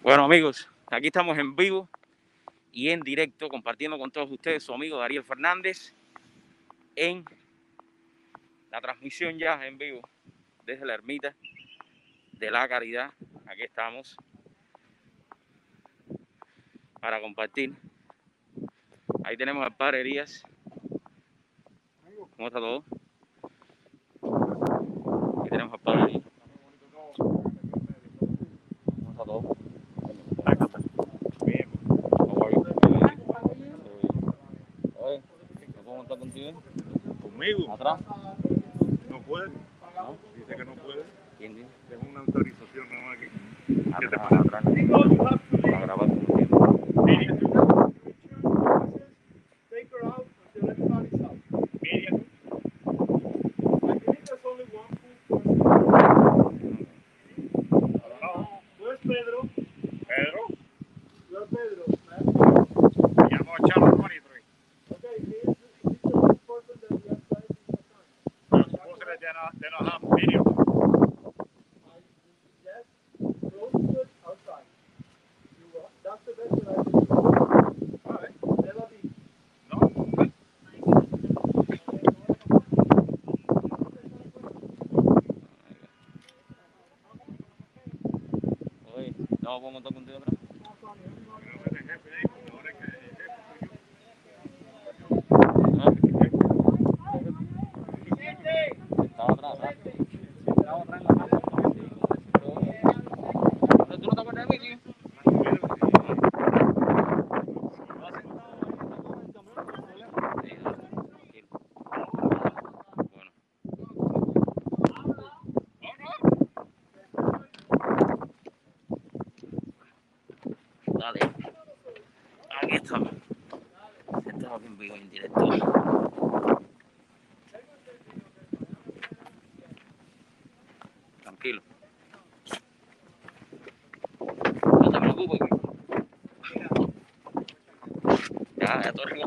Bueno amigos, aquí estamos en vivo y en directo compartiendo con todos ustedes su amigo Dariel Fernández en la transmisión ya en vivo desde la ermita de la caridad. Aquí estamos para compartir. Ahí tenemos al padre Elías. ¿Cómo está todo? Aquí tenemos al padre Elías. ¿Cómo está todo? Bien. ¿Cómo va? Oye, ¿no puedo montar contigo? Conmigo, ¿Atrás? no puede. ¿No? Dice que no puede. ¿Quién dice? Tengo una autorización nada más aquí. ¿Qué te pasa? atrás. Para grabar contigo. Take her out until everybody's out. Miriam, I believe there's only one full person. no. Where's Pedro? Pedro, Where's Pedro? me llamo Charles 23. Okay, he is, he's the one person that we have tried to assign. Pero supposedly they're not, they're not having video. I yes, close to it outside. You, uh, that's the best that I can do. All right. Tel Aviv. No, Oye, ¿no puedo montar contigo atrás? creo que es el jefe ahí, porque ahora es que el jefe soy yo. Estaba atrás, atrás. Estaba atrás en la mesa. ¿Tú no te acuerdas de mí, tío? Sí, dale, tranquilo. Bueno. Dale. Aquí estamos. Estamos en vivo y en directo. Tranquilo. No te preocupes, güey. Ya, ya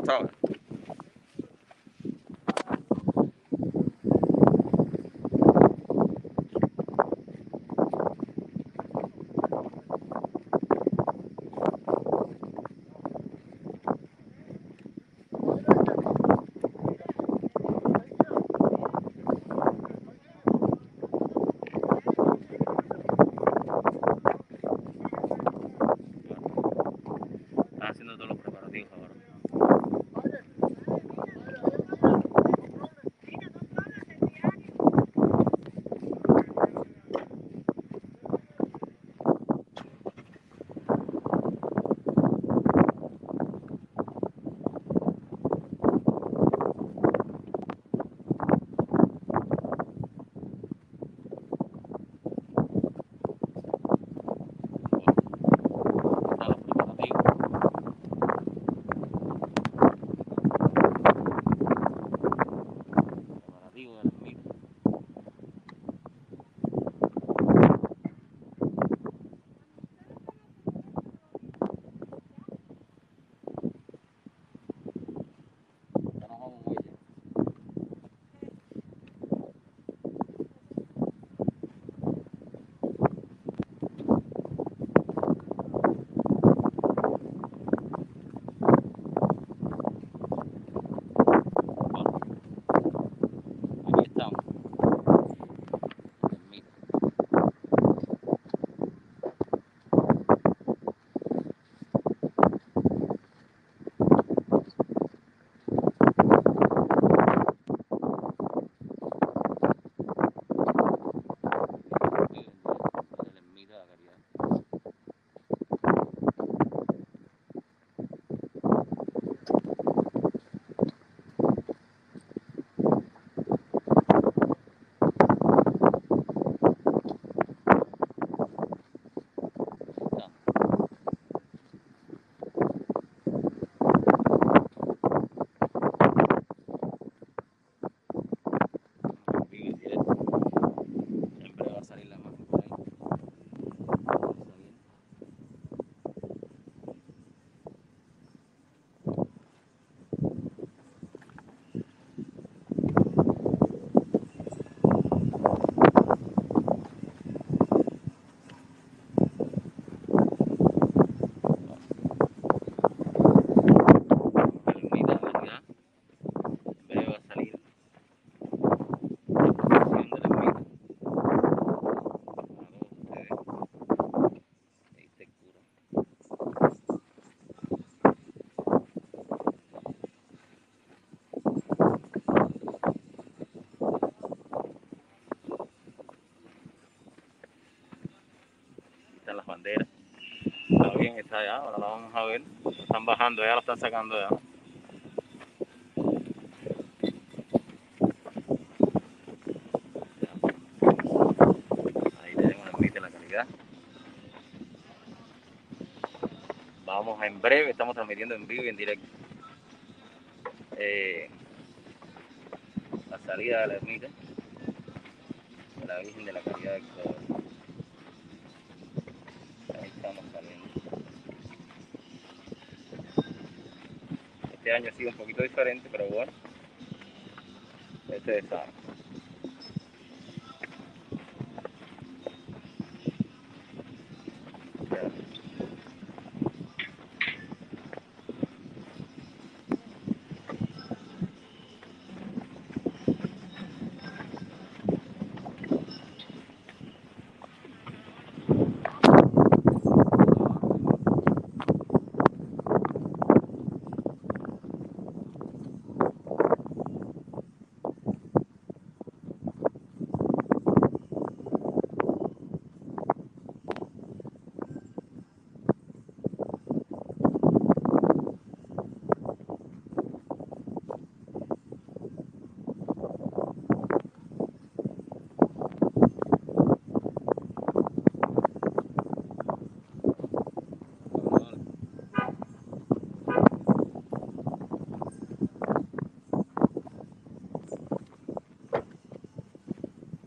Están bajando, ya la están sacando ya. Ahí tenemos el mito de la calidad. Vamos en breve, estamos transmitiendo en vivo y en directo. Eh, la salida de la ermita de la Virgen de la Caridad del Ecuador. Ahí estamos saliendo. Este ha sido un poquito diferente, pero bueno. Ustedes saben. Ya.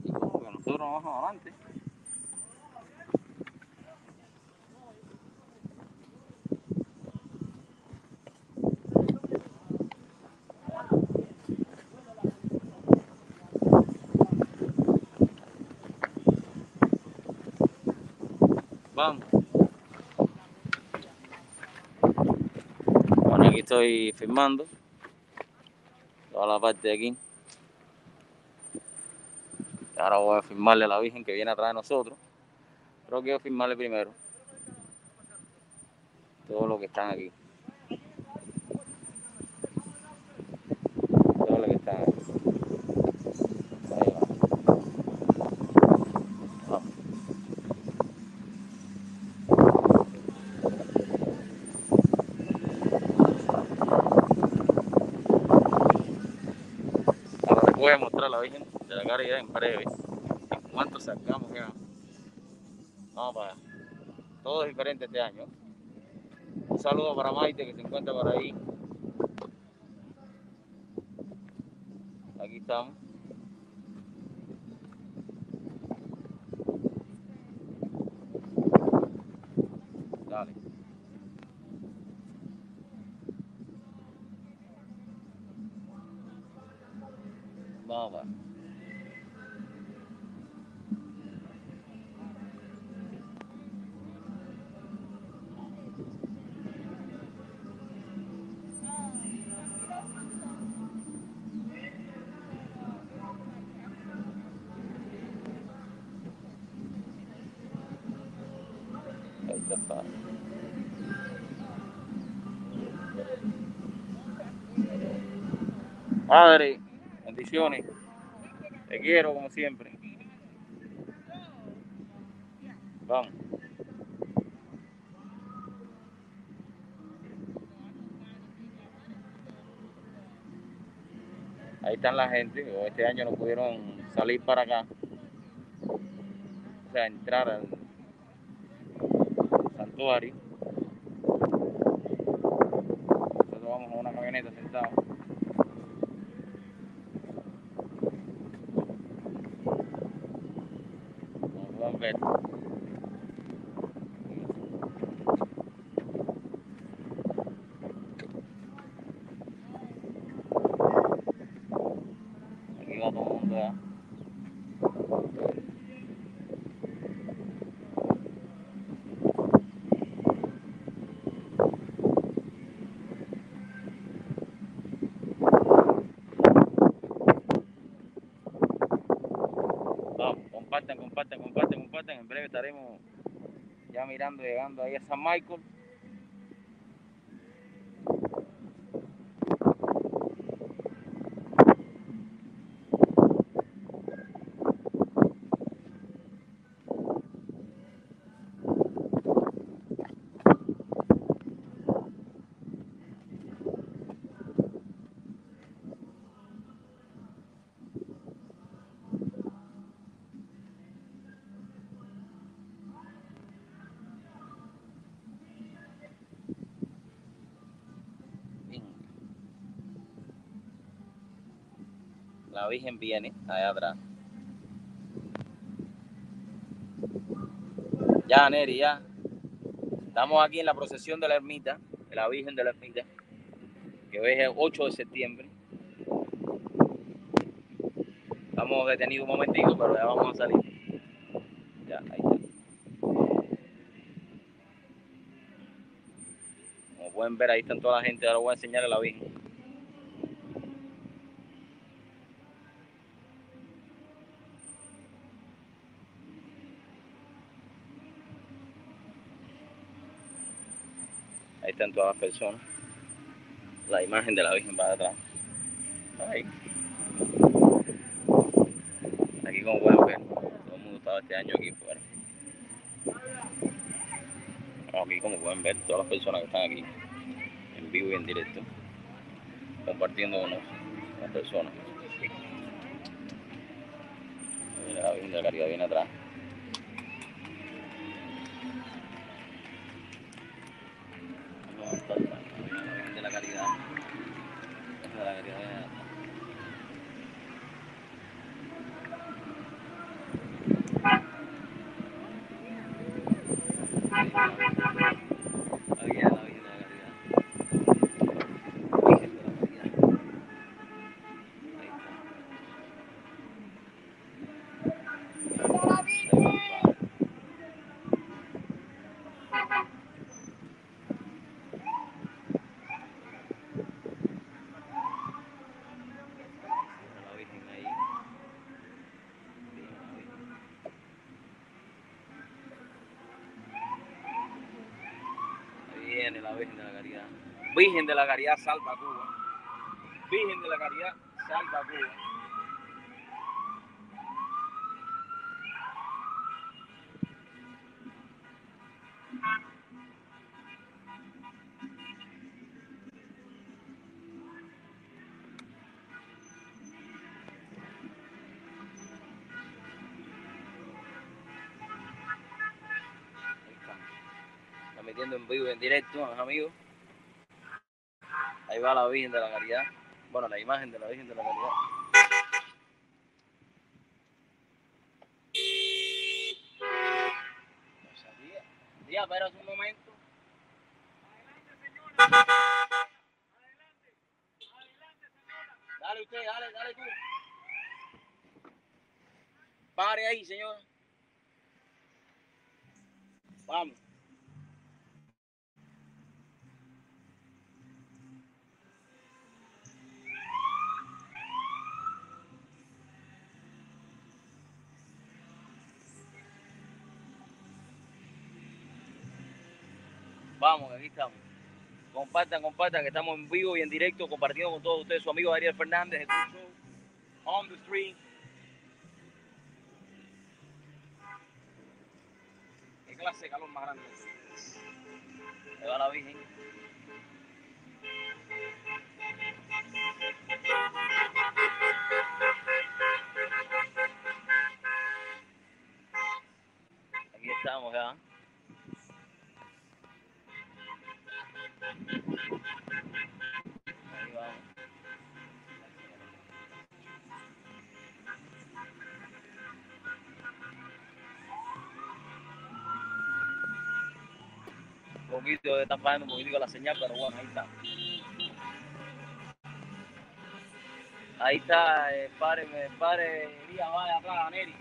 Y como que nosotros vamos adelante. Vamos. Bueno, aquí estoy filmando toda la parte de aquí. Ahora voy a filmarle a la Virgen que viene atrás de nosotros. Pero quiero filmarle primero. Todo lo que están aquí. Todo lo que están aquí. Ahí va. Vamos. Ahora les voy la Virgen de la Caridad en breve. En cuanto sacamos ya. Vamos para allá. Todo es diferente este año. Un saludo para Maite que se encuentra por ahí. Aquí estamos. Padre, bendiciones. Te quiero como siempre. Vamos. Ahí están la gente. Este año no pudieron salir para acá. O sea, entrar al santuario. Nosotros vamos a una camioneta sentados. Como pueden ver. Aquí va todo el mundo ya. Vamos, compartan, compartan, compartan, compartan. En breve estaremos ya mirando, llegando ahí a San Michael. Virgen viene allá atrás. Ya, Neri, ya. Estamos aquí en la procesión de la ermita, de la Virgen de la Ermita, que hoy es el 8 de septiembre. Estamos detenidos un momentito, pero ya vamos a salir. Ya, ahí está. Como pueden ver, ahí están toda la gente. Ahora voy a enseñarle a la Virgen. Ahí están todas las personas. La imagen de la Virgen va atrás. Ahí. Aquí como pueden ver, todo el mundo estaba este año aquí fuera. Aquí como pueden ver, todas las personas que están aquí, en vivo y en directo, compartiendo con las personas. Mira, la Virgen de la Caridad viene atrás. ¿Dónde está la Virgen de la Caridad? La Virgen de la Caridad viene atrás. Ahí viene la Virgen de la Caridad. Virgen de la Caridad. Ahí está. Ahí va el padre. Mira la Virgen ahí. Mira la Virgen. Ahí viene la Virgen de la Caridad. Virgen de la Caridad salva Cuba. Virgen de la Caridad salva Cuba. En directo, mis amigos. Ahí va la Virgen de la Caridad. Bueno, la imagen de la Virgen de la Caridad. Compartan, compartan, que estamos en vivo y en directo compartiendo con todos ustedes su amigo Ariel Fernández, de True Show, on the stream. Qué clase de calor más grande. Ahí va la Virgen. Aquí estamos ya. Un poquito, está fallando un poquito la señal, pero bueno, ahí está. Ahí está, eh, padre, me- padre Elías, vaya atrás, Neri.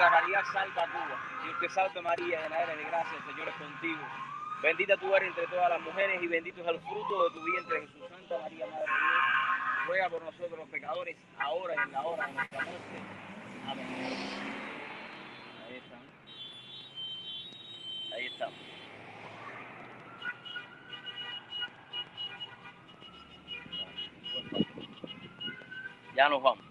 La Caridad, salva a Cuba. Dios te salve María, llena eres de gracia, el Señor es contigo. Bendita tú eres entre todas las mujeres y bendito es el fruto de tu vientre, Jesús. Santa María, Madre de Dios, ruega por nosotros los pecadores, ahora y en la hora de nuestra muerte. Amén. Ahí está. Ahí está. Ya nos vamos.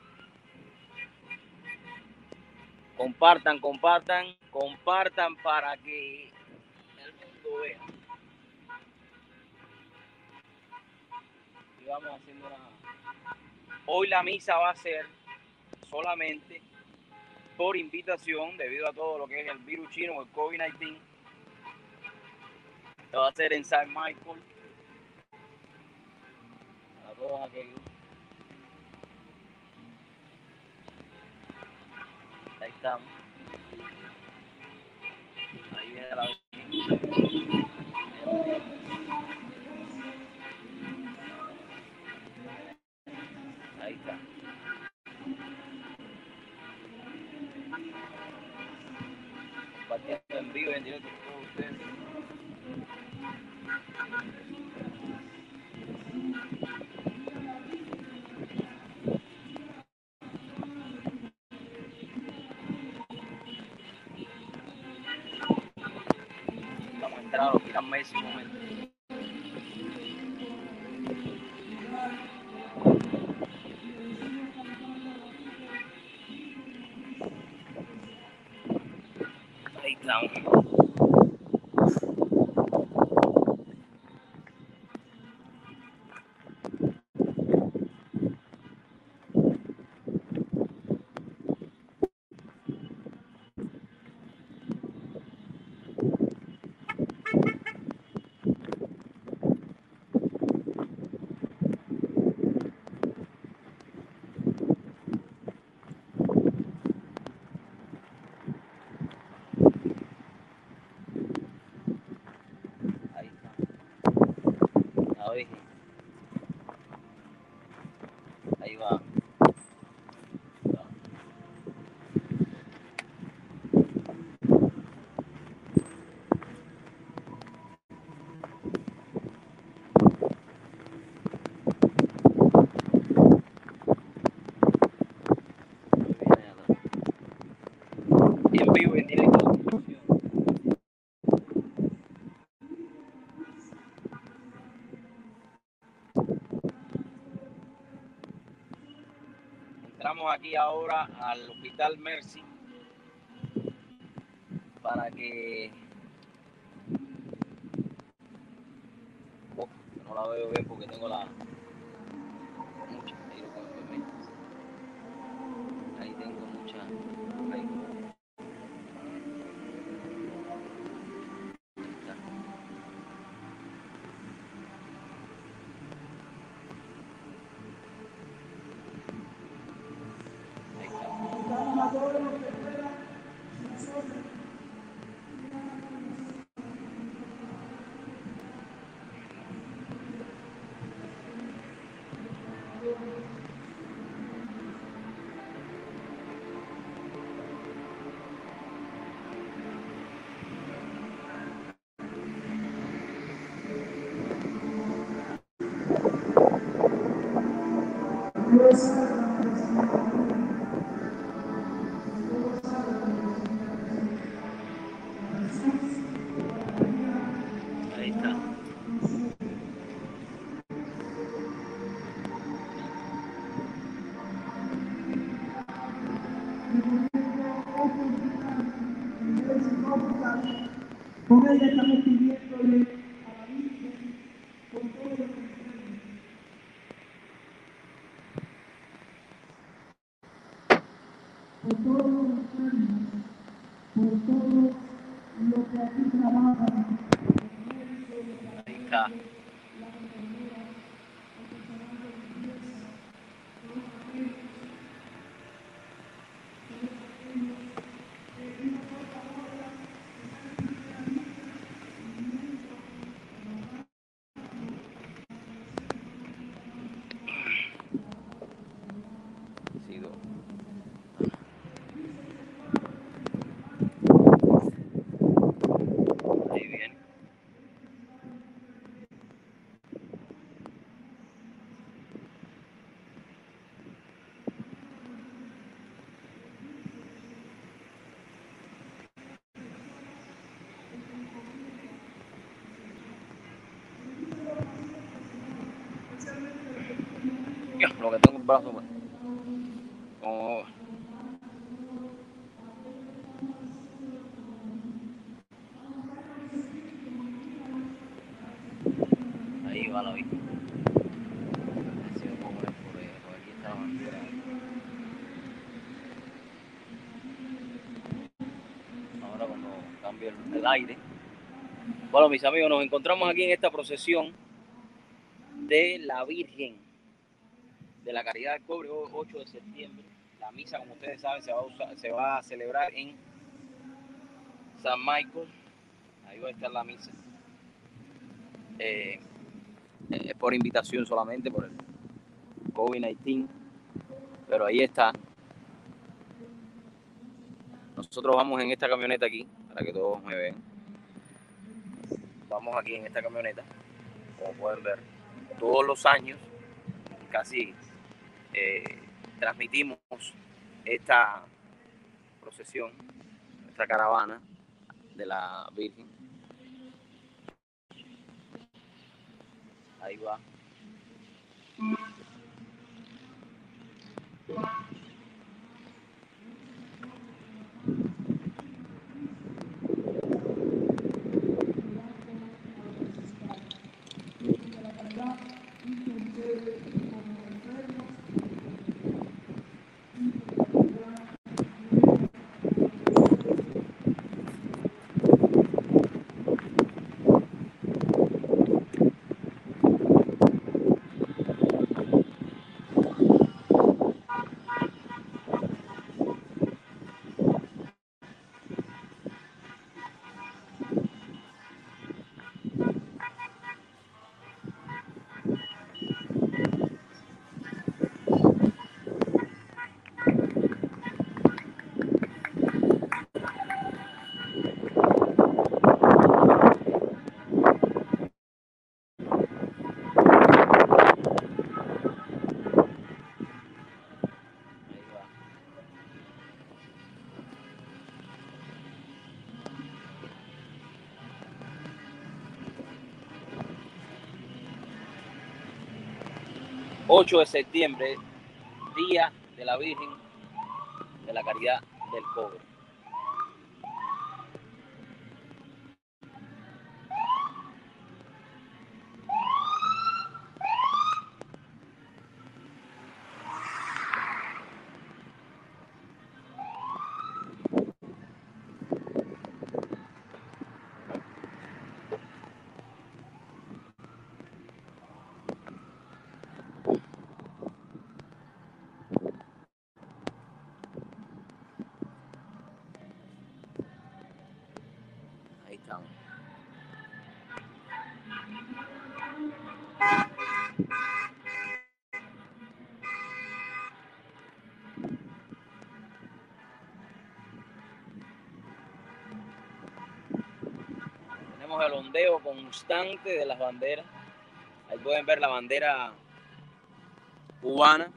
Compartan, compartan, compartan para que el mundo vea. Y vamos haciendo una... Hoy la misa va a ser solamente por invitación debido a todo lo que es el virus chino el COVID-19. Esto va a ser en San Michael. A todos aquellos. A los Piran Messi un momento. Ahí estamos. Ahí está. La Virgen. Ahí va. Va. Ahí viene la- En vivo y en directo. Entramos aquí ahora al Hospital Mercy para que... Oh, no la veo bien porque tengo la... Con ella estamos pidiéndole a la Virgen por todo lo que tenemos. Por todos los enfermos, por todo lo que aquí trabajan, Ahí está. Sí, do- Dios, lo que tengo el brazo. pues. Como... Ahí va la vista. Así me puedo poner por, ahí, por aquí está la bandera. Ahora cuando aire. Bueno, mis amigos, nos encontramos aquí en esta procesión de la Virgen de la Caridad del Cobre, hoy, 8 de septiembre. La misa, como ustedes saben, se va a, usar- se va a celebrar en San Michael. Ahí va a estar la misa. Eh, eh, por invitación solamente, por el COVID-19. Pero ahí está. Nosotros vamos en esta camioneta aquí, para que todos me vean. Vamos aquí en esta camioneta, como pueden ver, todos los años, casi eh, transmitimos esta procesión, esta caravana de la Virgen. Ahí va. ...8 de septiembre... ...día de la Virgen... ...de la Caridad del Cobre... Tenemos el ondeo constante de las banderas. Ahí pueden ver la bandera cubana,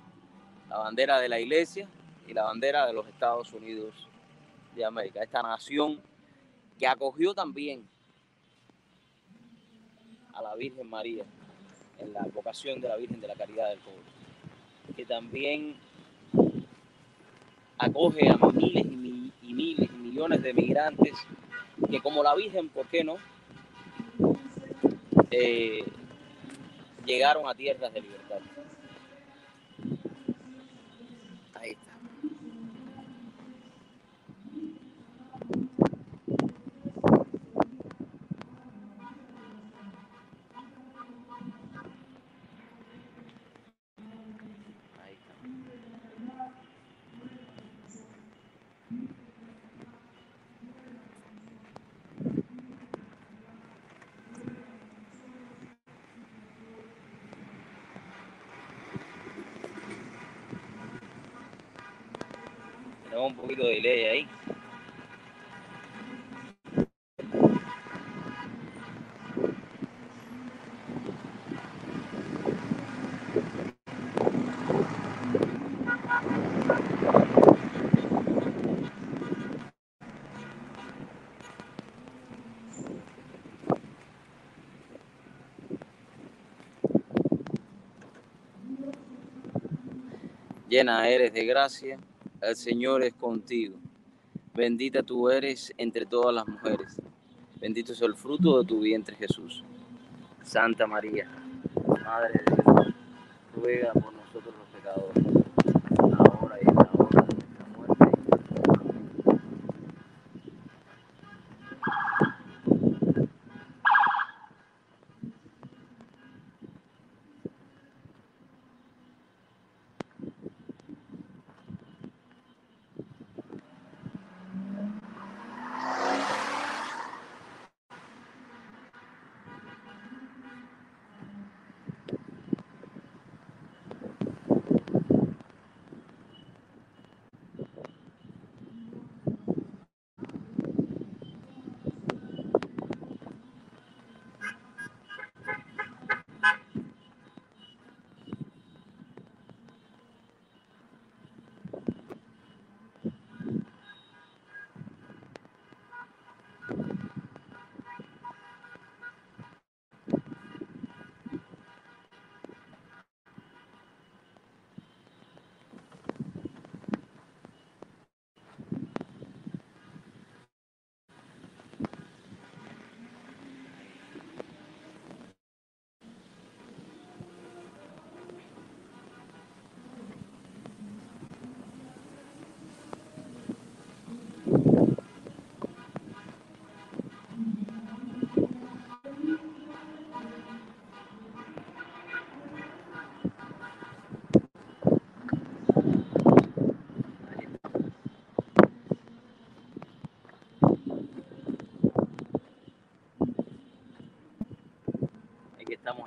la bandera de la iglesia y la bandera de los Estados Unidos de América. Esta nación que acogió también a la Virgen María en la vocación de la Virgen de la Caridad del Cobre, que también acoge a miles y, mi- y miles y millones de migrantes que como la Virgen, ¿por qué no? Eh, llegaron a tierras de libertad. poquito de delay ahí. llena eres de gracia el Señor es contigo. Bendita tú eres entre todas las mujeres. Bendito es el fruto de tu vientre Jesús. Santa María, Madre de Dios, ruega por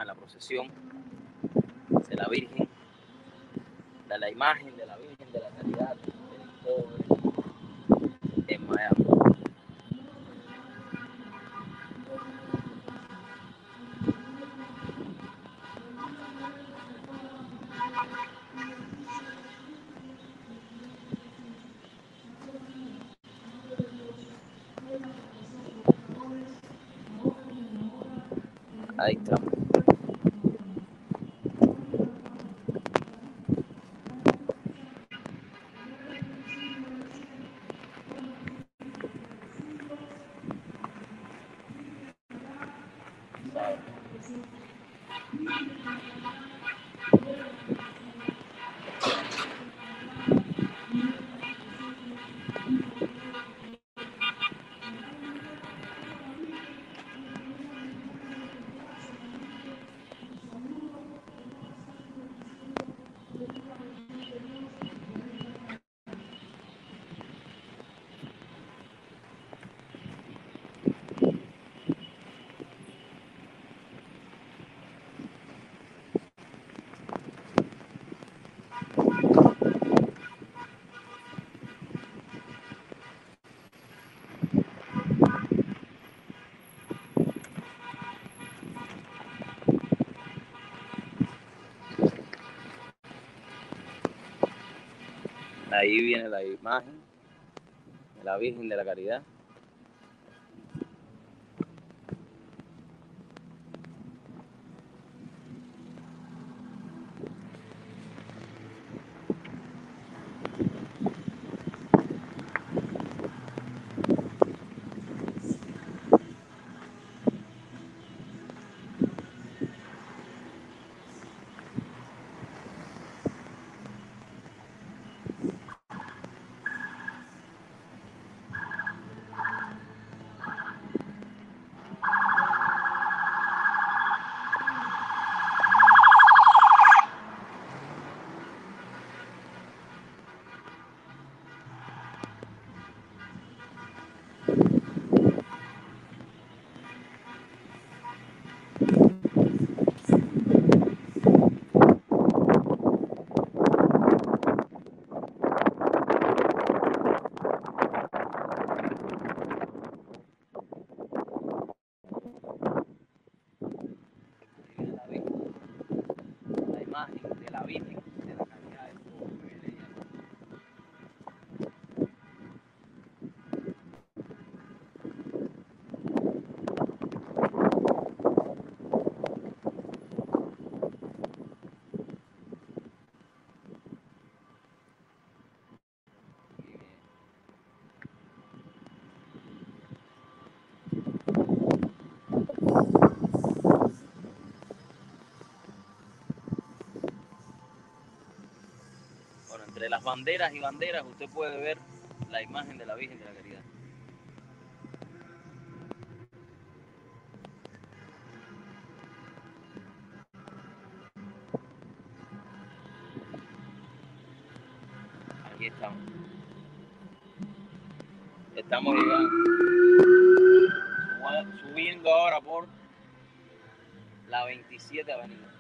En la procesión de la Virgen, de la imagen de la Virgen de la Caridad del Pobre en Miami. Ahí estamos. Ahí viene la imagen de la Virgen de la Caridad. Entre las banderas y banderas usted puede ver la imagen de la Virgen de la Caridad. Aquí estamos. Estamos llegando, subiendo ahora por la 27 Avenida.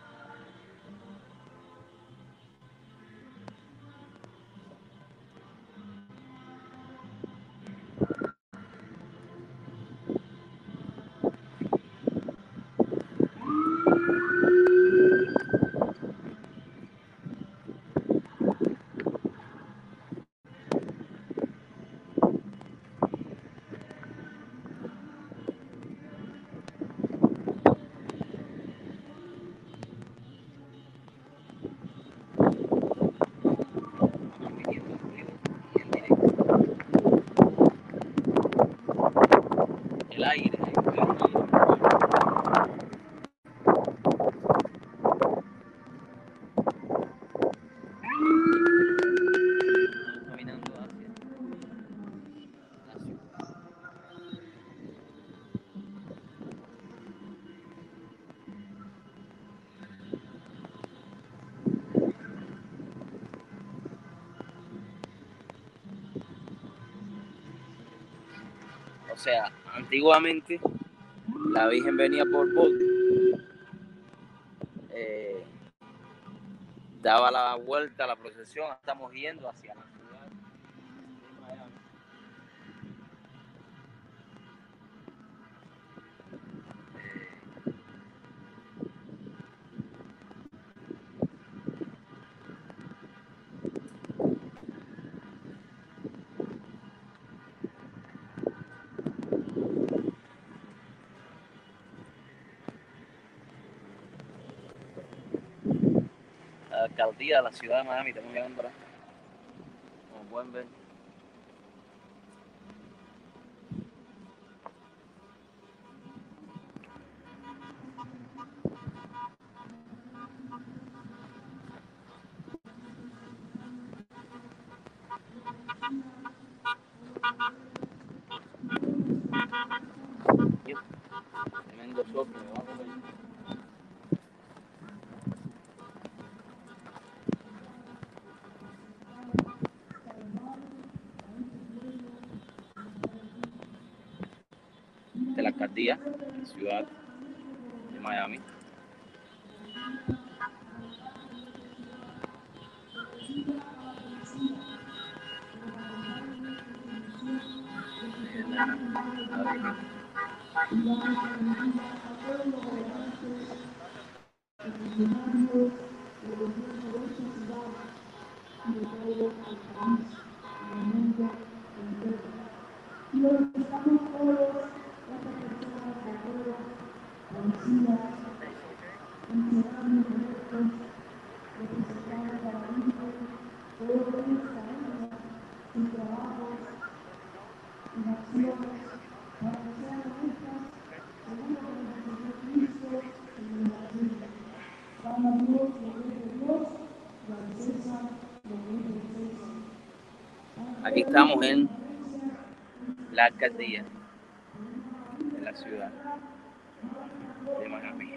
Sea, antiguamente la Virgen venía por bote, eh, daba la vuelta a la procesión, estamos yendo hacia de la ciudad de Miami, estamos llegando ahí. Como pueden ver. Ciudad de Miami. Aquí estamos en la alcaldía de la ciudad de Miami.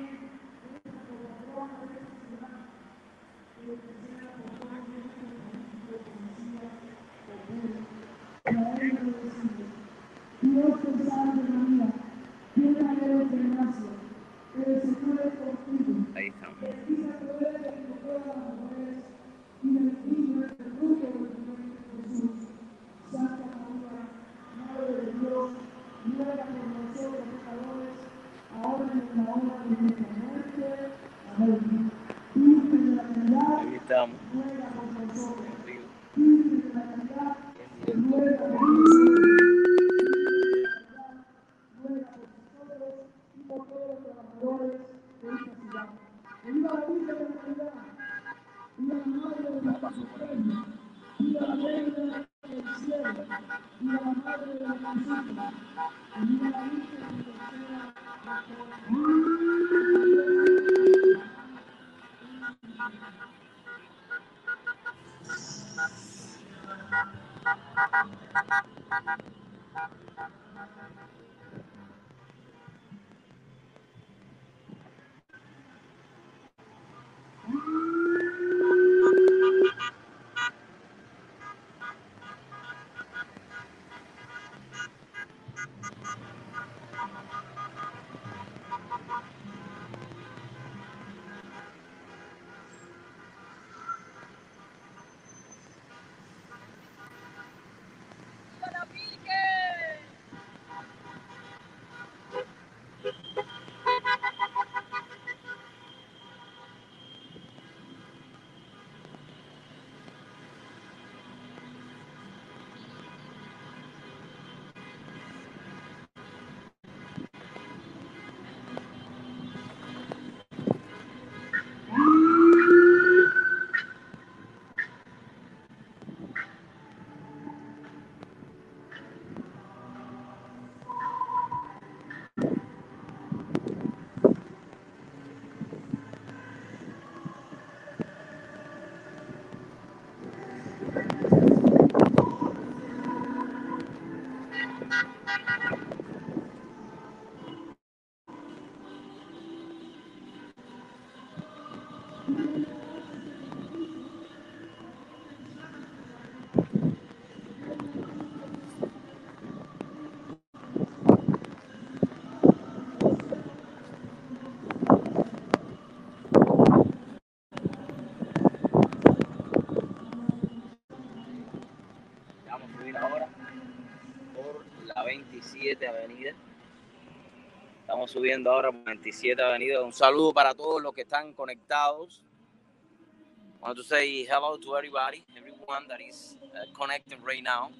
Subiendo ahora por 27 Avenida. Un saludo para todos los que están conectados. I want to say hello to everybody, everyone that is uh, connected right now.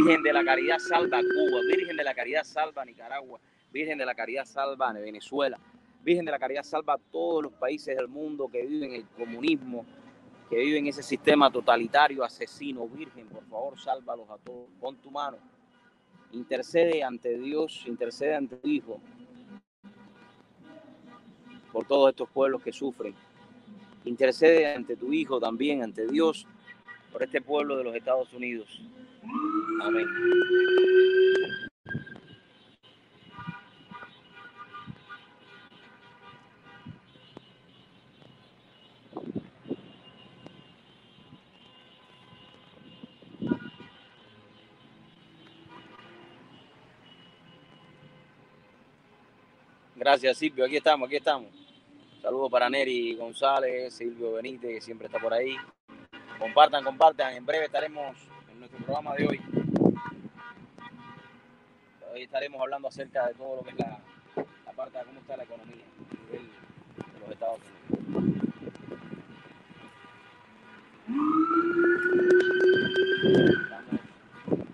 Virgen de la Caridad salva Cuba, Virgen de la Caridad salva Nicaragua, Virgen de la Caridad salva Venezuela, Virgen de la Caridad salva todos los países del mundo que viven el comunismo, que viven ese sistema totalitario, asesino. Virgen, por favor, sálvalos a todos. Pon tu mano. Intercede ante Dios, intercede ante tu Hijo por todos estos pueblos que sufren. Intercede ante tu Hijo también, ante Dios, por este pueblo de los Estados Unidos. Amén. Gracias, Silvio. Aquí estamos, aquí estamos. Saludos para Neri González, Silvio Benítez, que siempre está por ahí. Compartan, compartan. En breve estaremos programa de hoy. Hoy estaremos hablando acerca de todo lo que es la, parte de cómo está la economía a nivel de los Estados Unidos. Estamos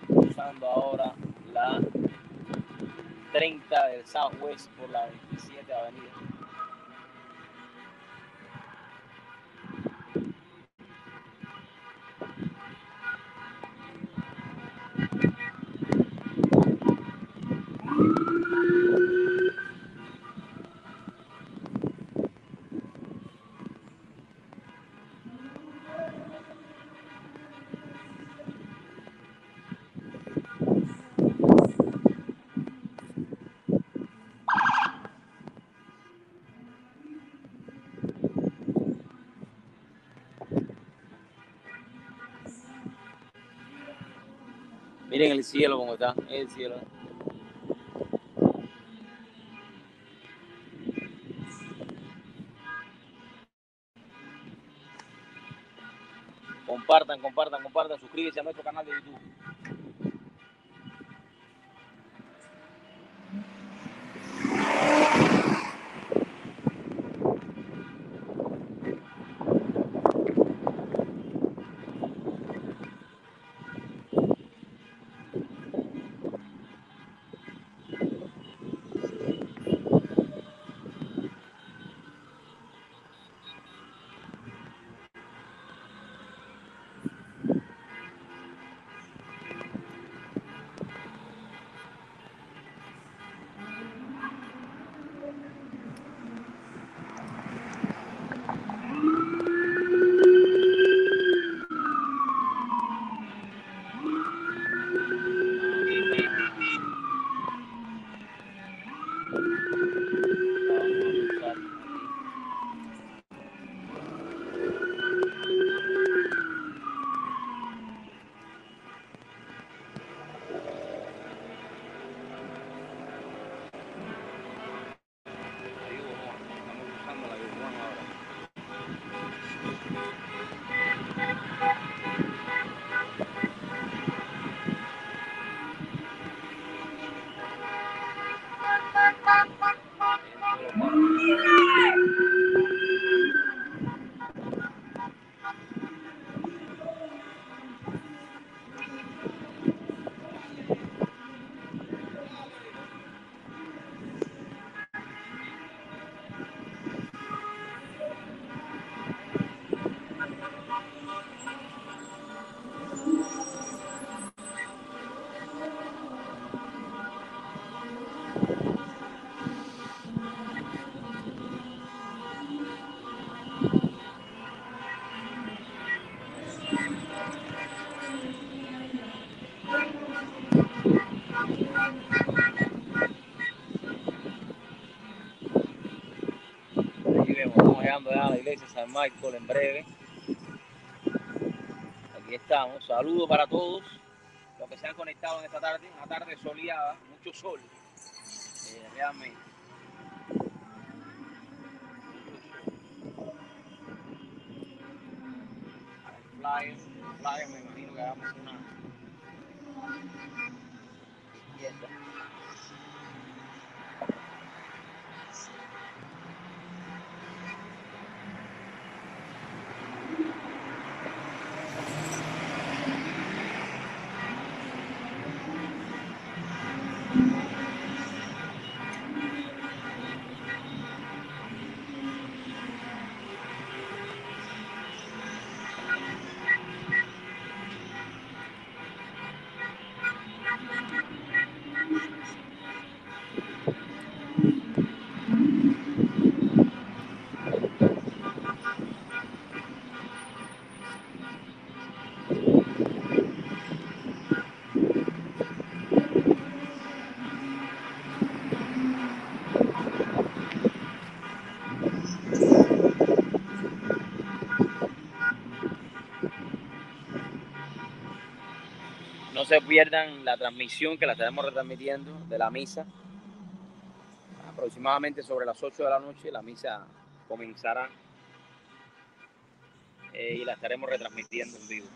cruzando ahora la 30 del Southwest por la 27 Avenida. Miren el cielo como está, el cielo. Compartan, compartan, compartan, suscríbete a nuestro canal de YouTube. San Michael en breve. Aquí estamos. Saludos para todos los que se han conectado en esta tarde, una tarde soleada, mucho sol. Eh, realmente. Se pierdan la transmisión que la estaremos retransmitiendo de la misa. Aproximadamente sobre las 8 de la noche la misa comenzará eh, y la estaremos retransmitiendo en vivo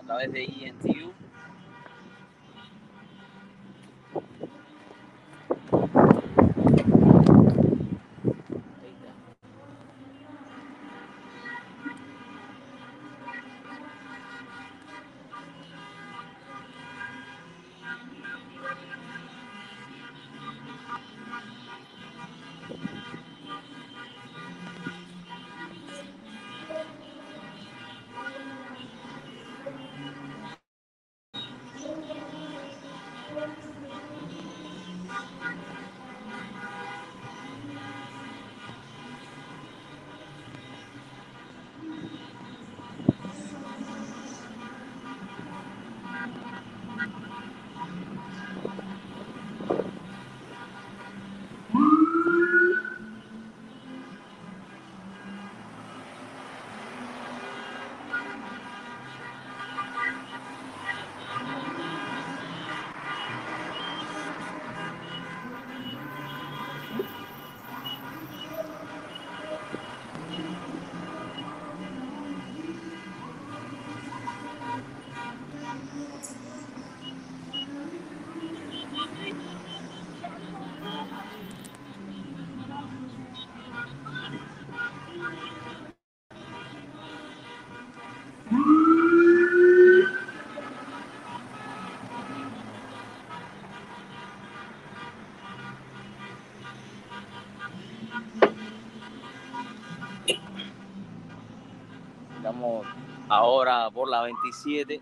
a través de INTU. Ahora por la 27,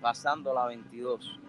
pasando la 22.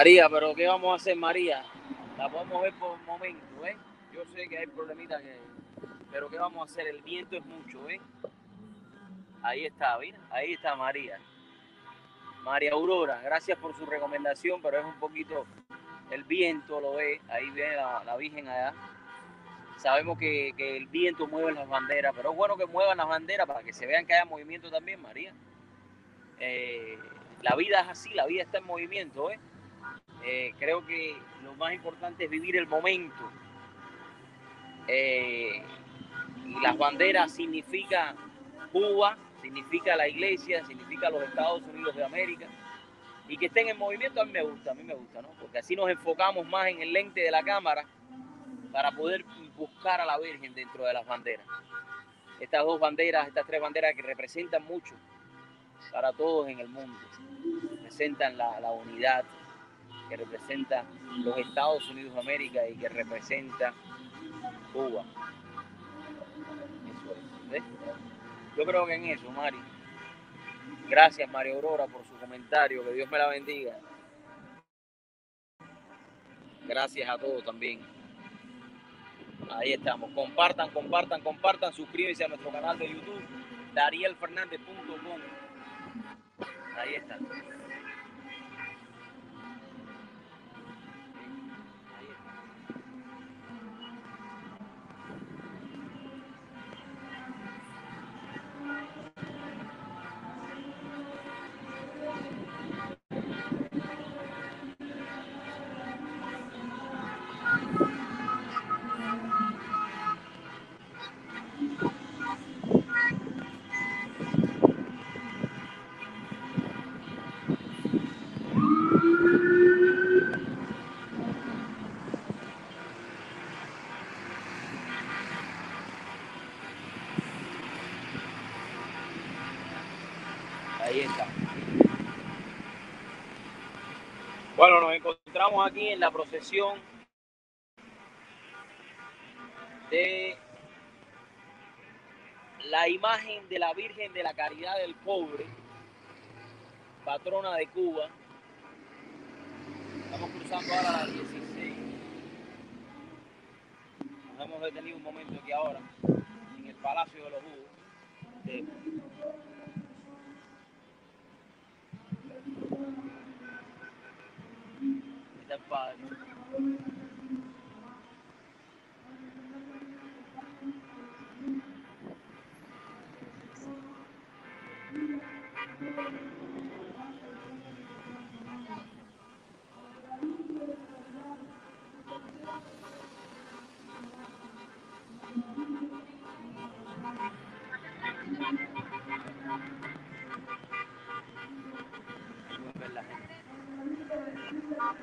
María, pero ¿qué vamos a hacer, María? La podemos ver por un momento, ¿eh? Yo sé que hay problemitas. Pero ¿qué vamos a hacer? El viento es mucho, ¿eh? Ahí está, mira, ahí está María. María Aurora, gracias por su recomendación, pero es un poquito el viento, lo ve, ahí viene la, la Virgen allá. Sabemos que, que el viento mueve las banderas, pero es bueno que muevan las banderas para que se vean que haya movimiento también, María. Eh, la vida es así, la vida está en movimiento, ¿eh? Eh, creo que lo más importante es vivir el momento. Eh, y las banderas significa Cuba, significa la iglesia, significa los Estados Unidos de América. Y que estén en movimiento a mí me gusta, a mí me gusta, ¿no? Porque así nos enfocamos más en el lente de la cámara para poder buscar a la Virgen dentro de las banderas. Estas dos banderas, estas tres banderas que representan mucho para todos en el mundo, representan la, la unidad, que representa los Estados Unidos de América y que representa Cuba. Eso es. Yo creo que en eso, Mari. Gracias, Mario Aurora, por su comentario. Que Dios me la bendiga. Gracias a todos también. Ahí estamos. Compartan, compartan, compartan. Suscríbanse a nuestro canal de YouTube, darielfernandez.com. Ahí está. Encontramos aquí en la procesión de la imagen de la Virgen de la Caridad del Pobre, patrona de Cuba. Estamos cruzando ahora la 16. Nos hemos detenido un momento aquí ahora, en el Palacio de los Jugos. de- Está el Ahí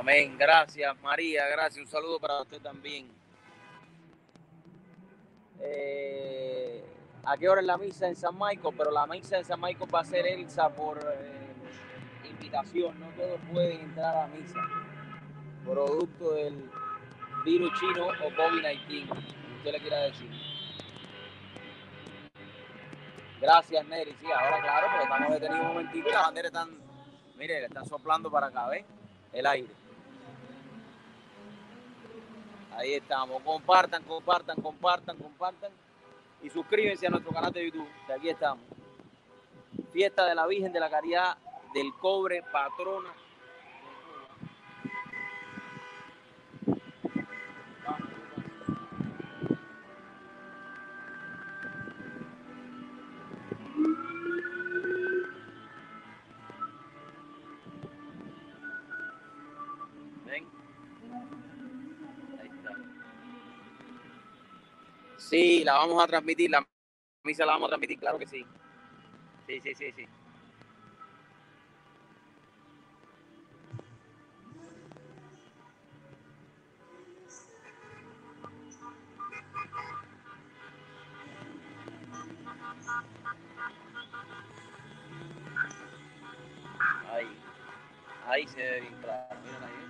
Amén. Gracias, María. Gracias. Un saludo para usted también. Eh, ¿A qué hora es la misa en San Michael? Pero la misa en San Michael va a ser Elsa por eh, invitación. No todos pueden entrar a la misa. Producto del virus chino o COVID-19. ¿Usted le quiera decir? Gracias, Neri. Sí, ahora claro, porque estamos detenidos un momentito y la bandera están, mire, están soplando para acá, ¿ves? El aire. Ahí estamos. Compartan, compartan, compartan, compartan. Y suscríbanse a nuestro canal de YouTube, que aquí estamos. Fiesta de la Virgen de la Caridad del Cobre, patrona. La vamos a transmitir, la misa la vamos a transmitir, claro que sí. Sí, sí, sí, sí. Ahí, ahí se ve bien claro, miren ahí.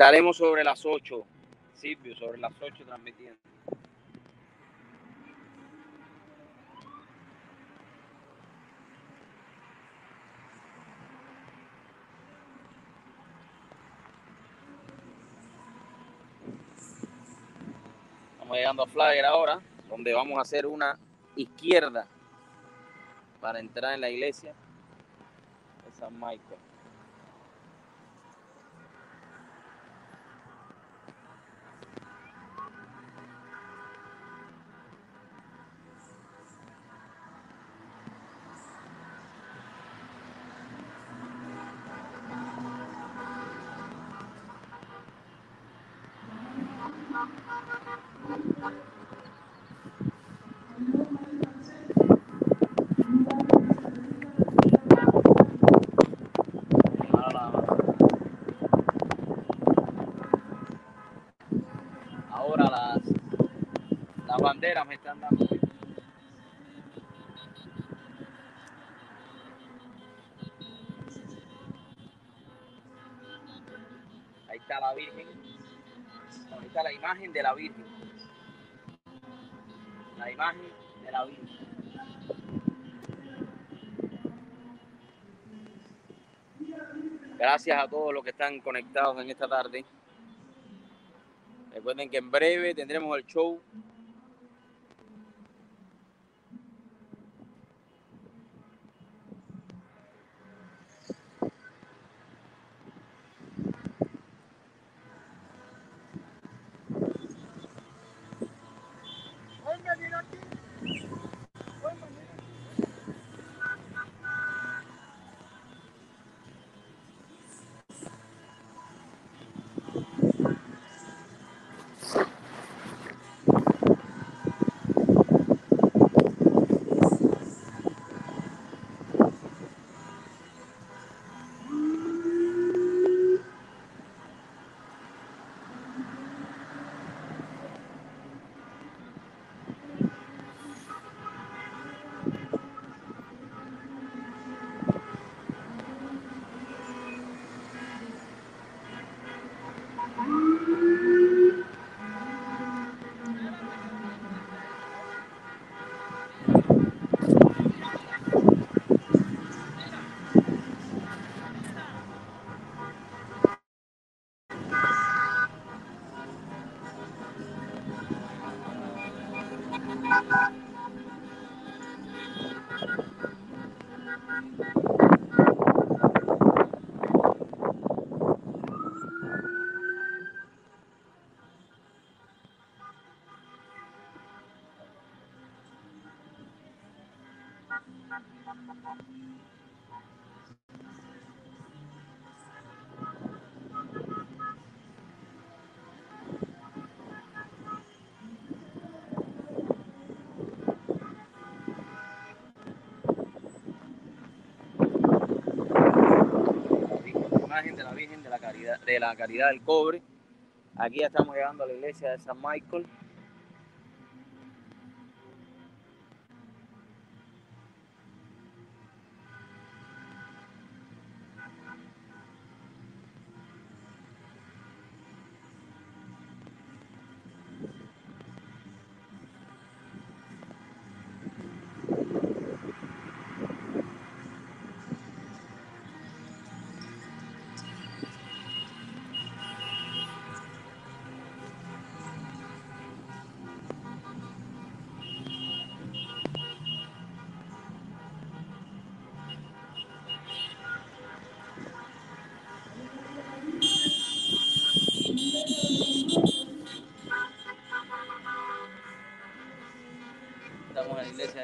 Estaremos sobre las 8, Silvio, sobre las 8 transmitiendo. Estamos llegando a Flagger ahora, donde vamos a hacer una izquierda para entrar en la iglesia de San Michael. Banderas me están dando. Ahí está la Virgen. Ahí está la imagen de la Virgen. La imagen de la Virgen. Gracias a todos los que están conectados en esta tarde. Recuerden que en breve tendremos el show. De la Virgen de la Caridad, de la Caridad del Cobre. Aquí ya estamos llegando a la iglesia de San Michael.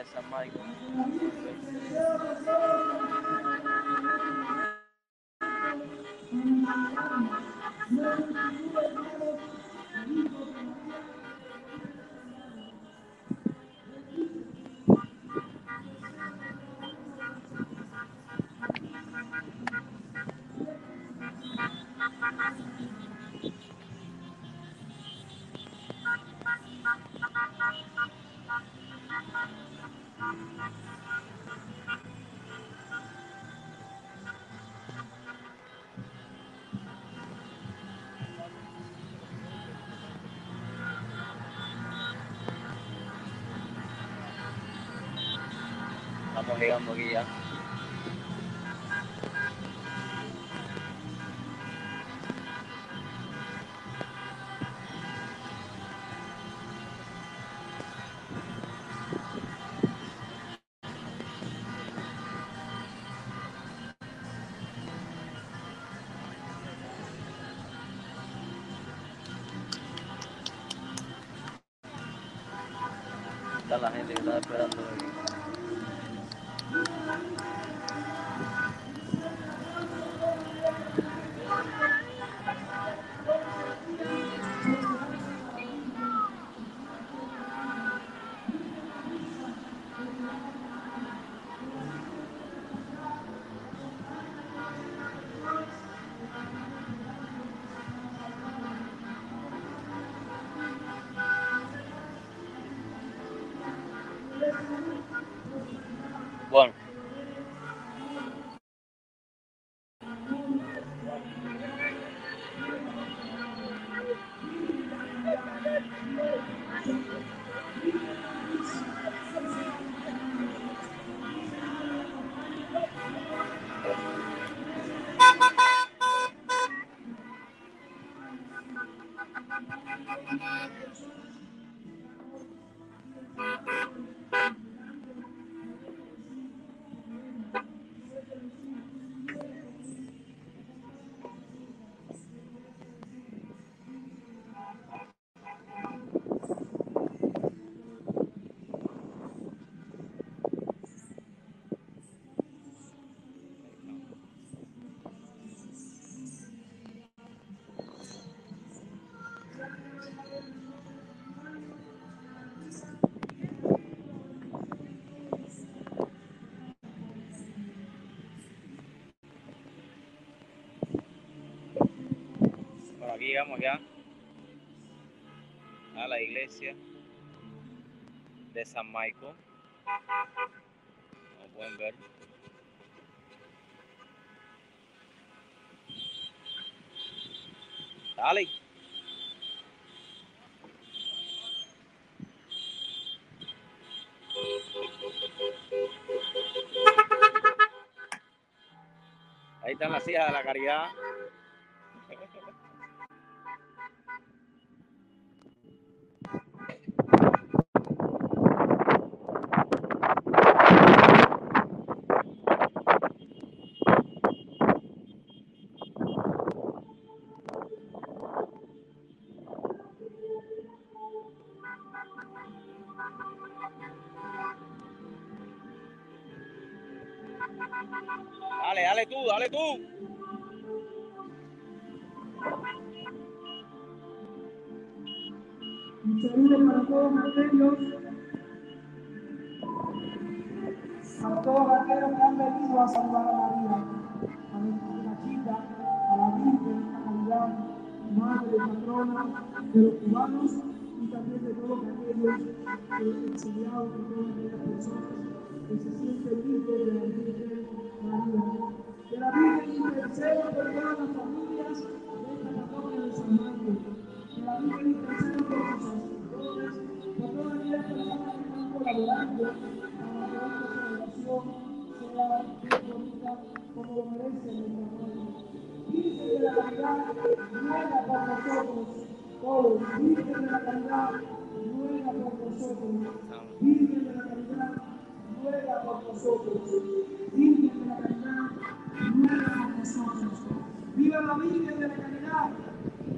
Estamos llegando aquí ya. Llegamos ya a la iglesia de San Michael. Como pueden ver. Dale. Ahí están las hijas de la caridad. Por nosotros todos. Virgen de la caridad, ruega por nosotros. Virgen de la caridad, ruega por nosotros. Virgen de la caridad, ruega por nosotros. Viva la Virgen de la caridad.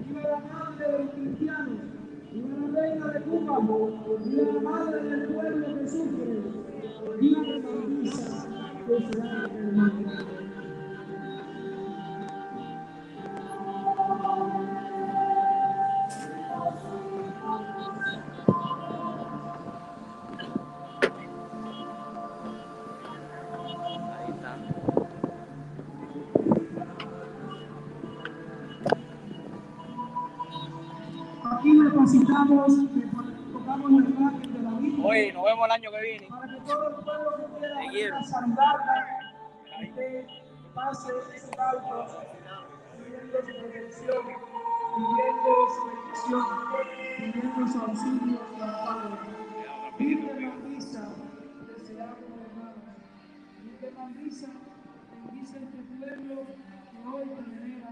Viva la Madre de los cristianos. Viva la Reina de Cuba. Viva la Madre del pueblo que sufre. Viva la misa que. Depositamos, tocamos la imagen de la Virgen. Oye, nos vemos el año que viene. para que todo el pueblo que quiera Te quiero. saludarla, que pase sus altos, pidiendo su protección, pidiendo su bendición, pidiendo su auxilio y amparo. Virgen Mandisa, deseamos hermanos. Virgen Mandisa, bendice este pueblo que hoy te venera,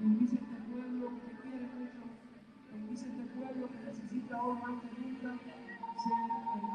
bendice este pueblo que te quiere mucho, pueblo que necesita hoy que nunca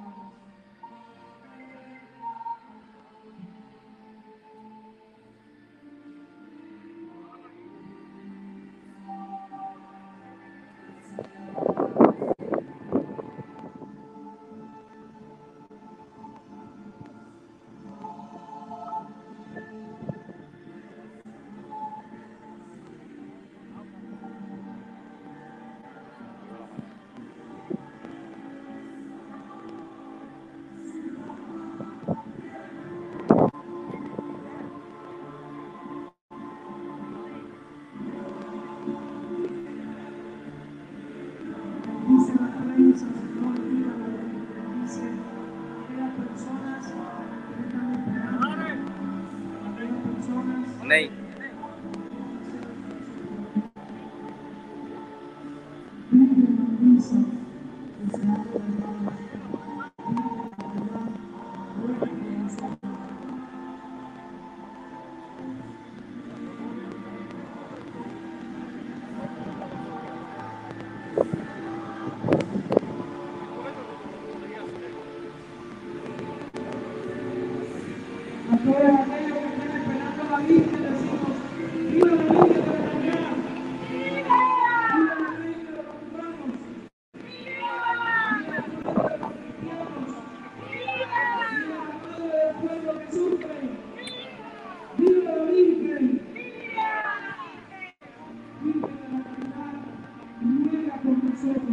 ruega por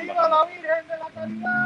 ¡Viva la Virgen de la Caridad!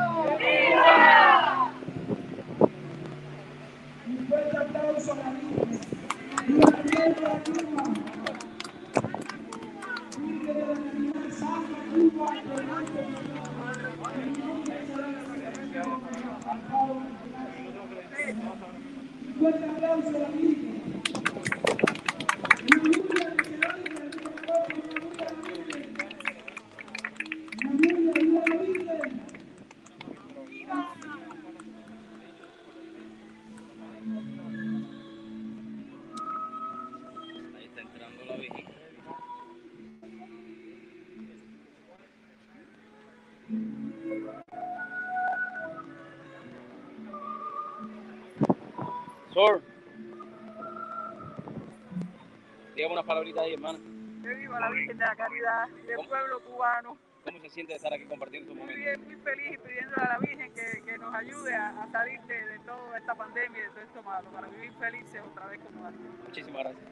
Caridad del pueblo cubano. ¿Cómo se siente de estar aquí compartiendo estos Muy momentos? bien, muy feliz y pidiéndole a la Virgen que, que nos ayude a, a salir de, de toda esta pandemia y de todo esto malo, para vivir felices otra vez como antes. Muchísimas gracias.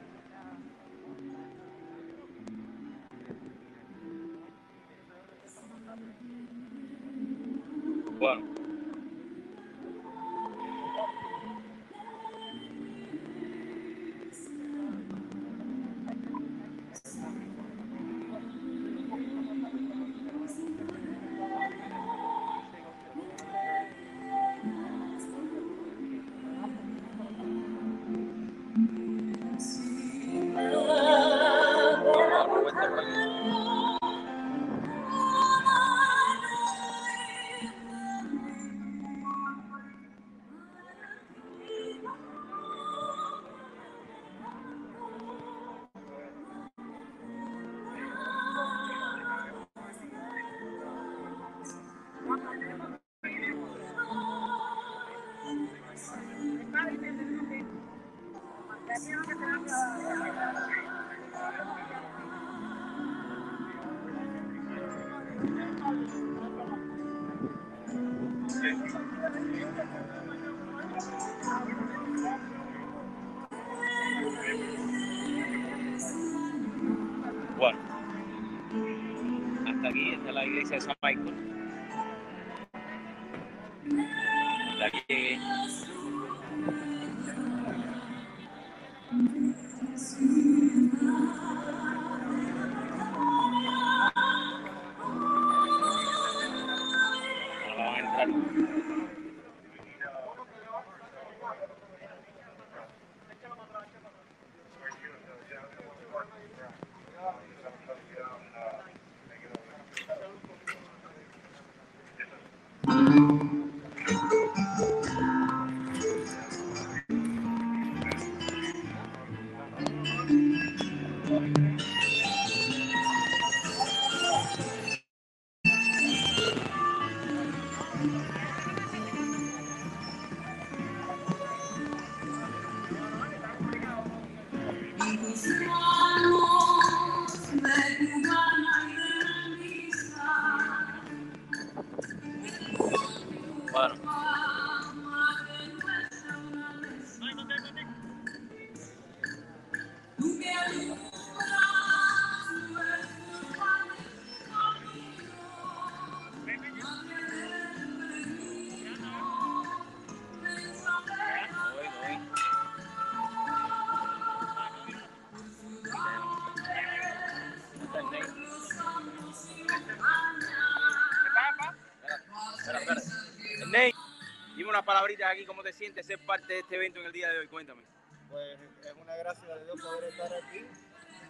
Unas palabritas aquí, ¿cómo te sientes ser parte de este evento en el día de hoy? Cuéntame. pues es una gracia de Dios poder estar aquí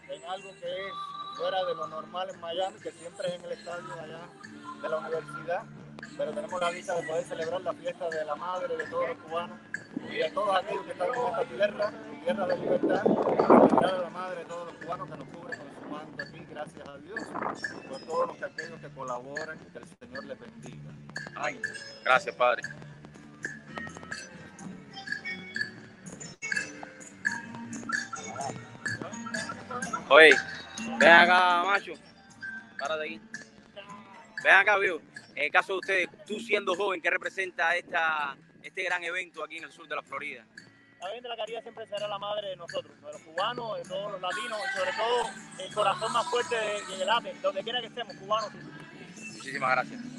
en algo que es fuera de lo normal en Miami, que siempre es en el estadio allá de la universidad, pero tenemos la dicha de poder celebrar la fiesta de la madre de todos los cubanos y de todos aquellos que están en esta tierra, tierra de libertad, celebrar a la madre de todos los cubanos que nos cubre con su manto aquí, gracias a Dios, por todos los que aquellos que colaboran, que el Señor les bendiga. Ay, gracias, Padre. Oye, ven acá, macho. Párate aquí. Ven acá, viejo. En el caso de ustedes, tú siendo joven, ¿qué representa esta, este gran evento aquí en el sur de la Florida? La Virgen de la Caridad siempre será la madre de nosotros, de los cubanos, de todos los latinos, y sobre todo el corazón más fuerte de, de late, donde quiera que estemos, cubanos. Muchísimas gracias.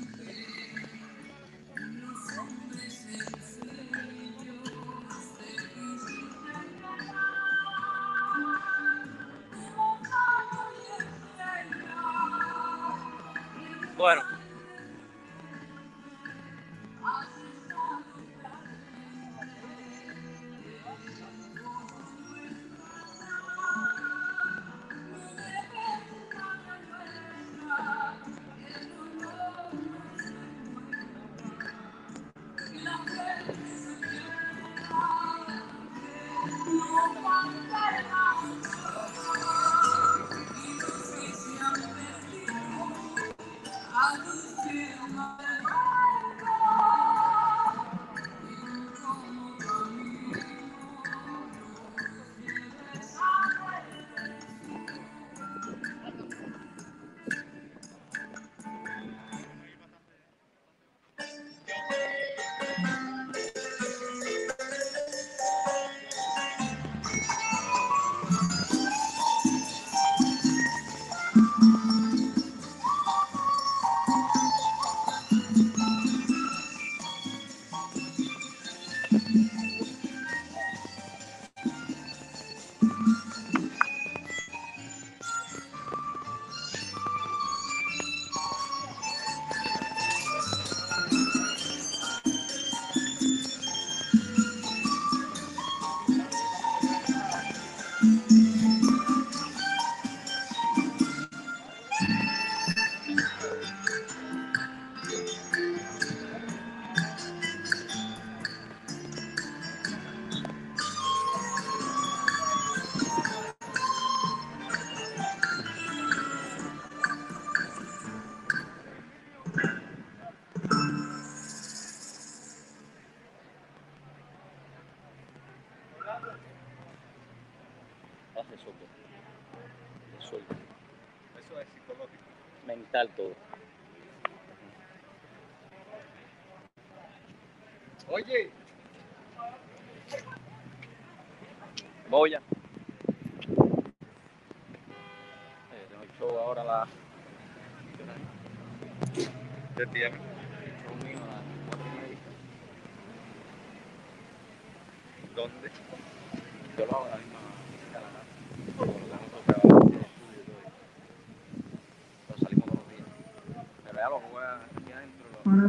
Bueno.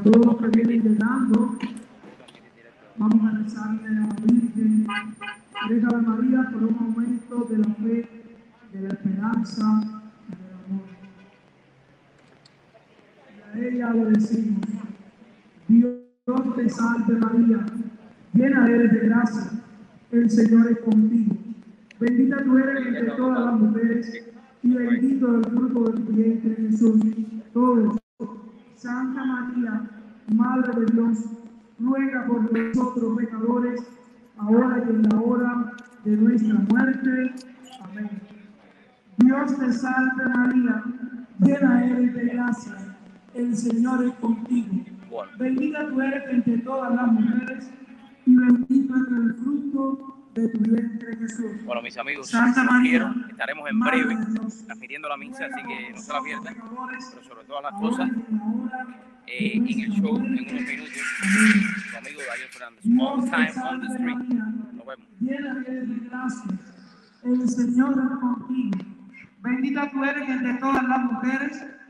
governador, a amigos vieron. Estaremos en breve transmitiendo la misa, así que no se la pierdan. Pero sobre todas las cosas, eh, en el show, en unos minutos, tu amigo Darío Fernández. All time on the street. Nos vemos. El Señor es contigo. Bendita tú eres entre todas las mujeres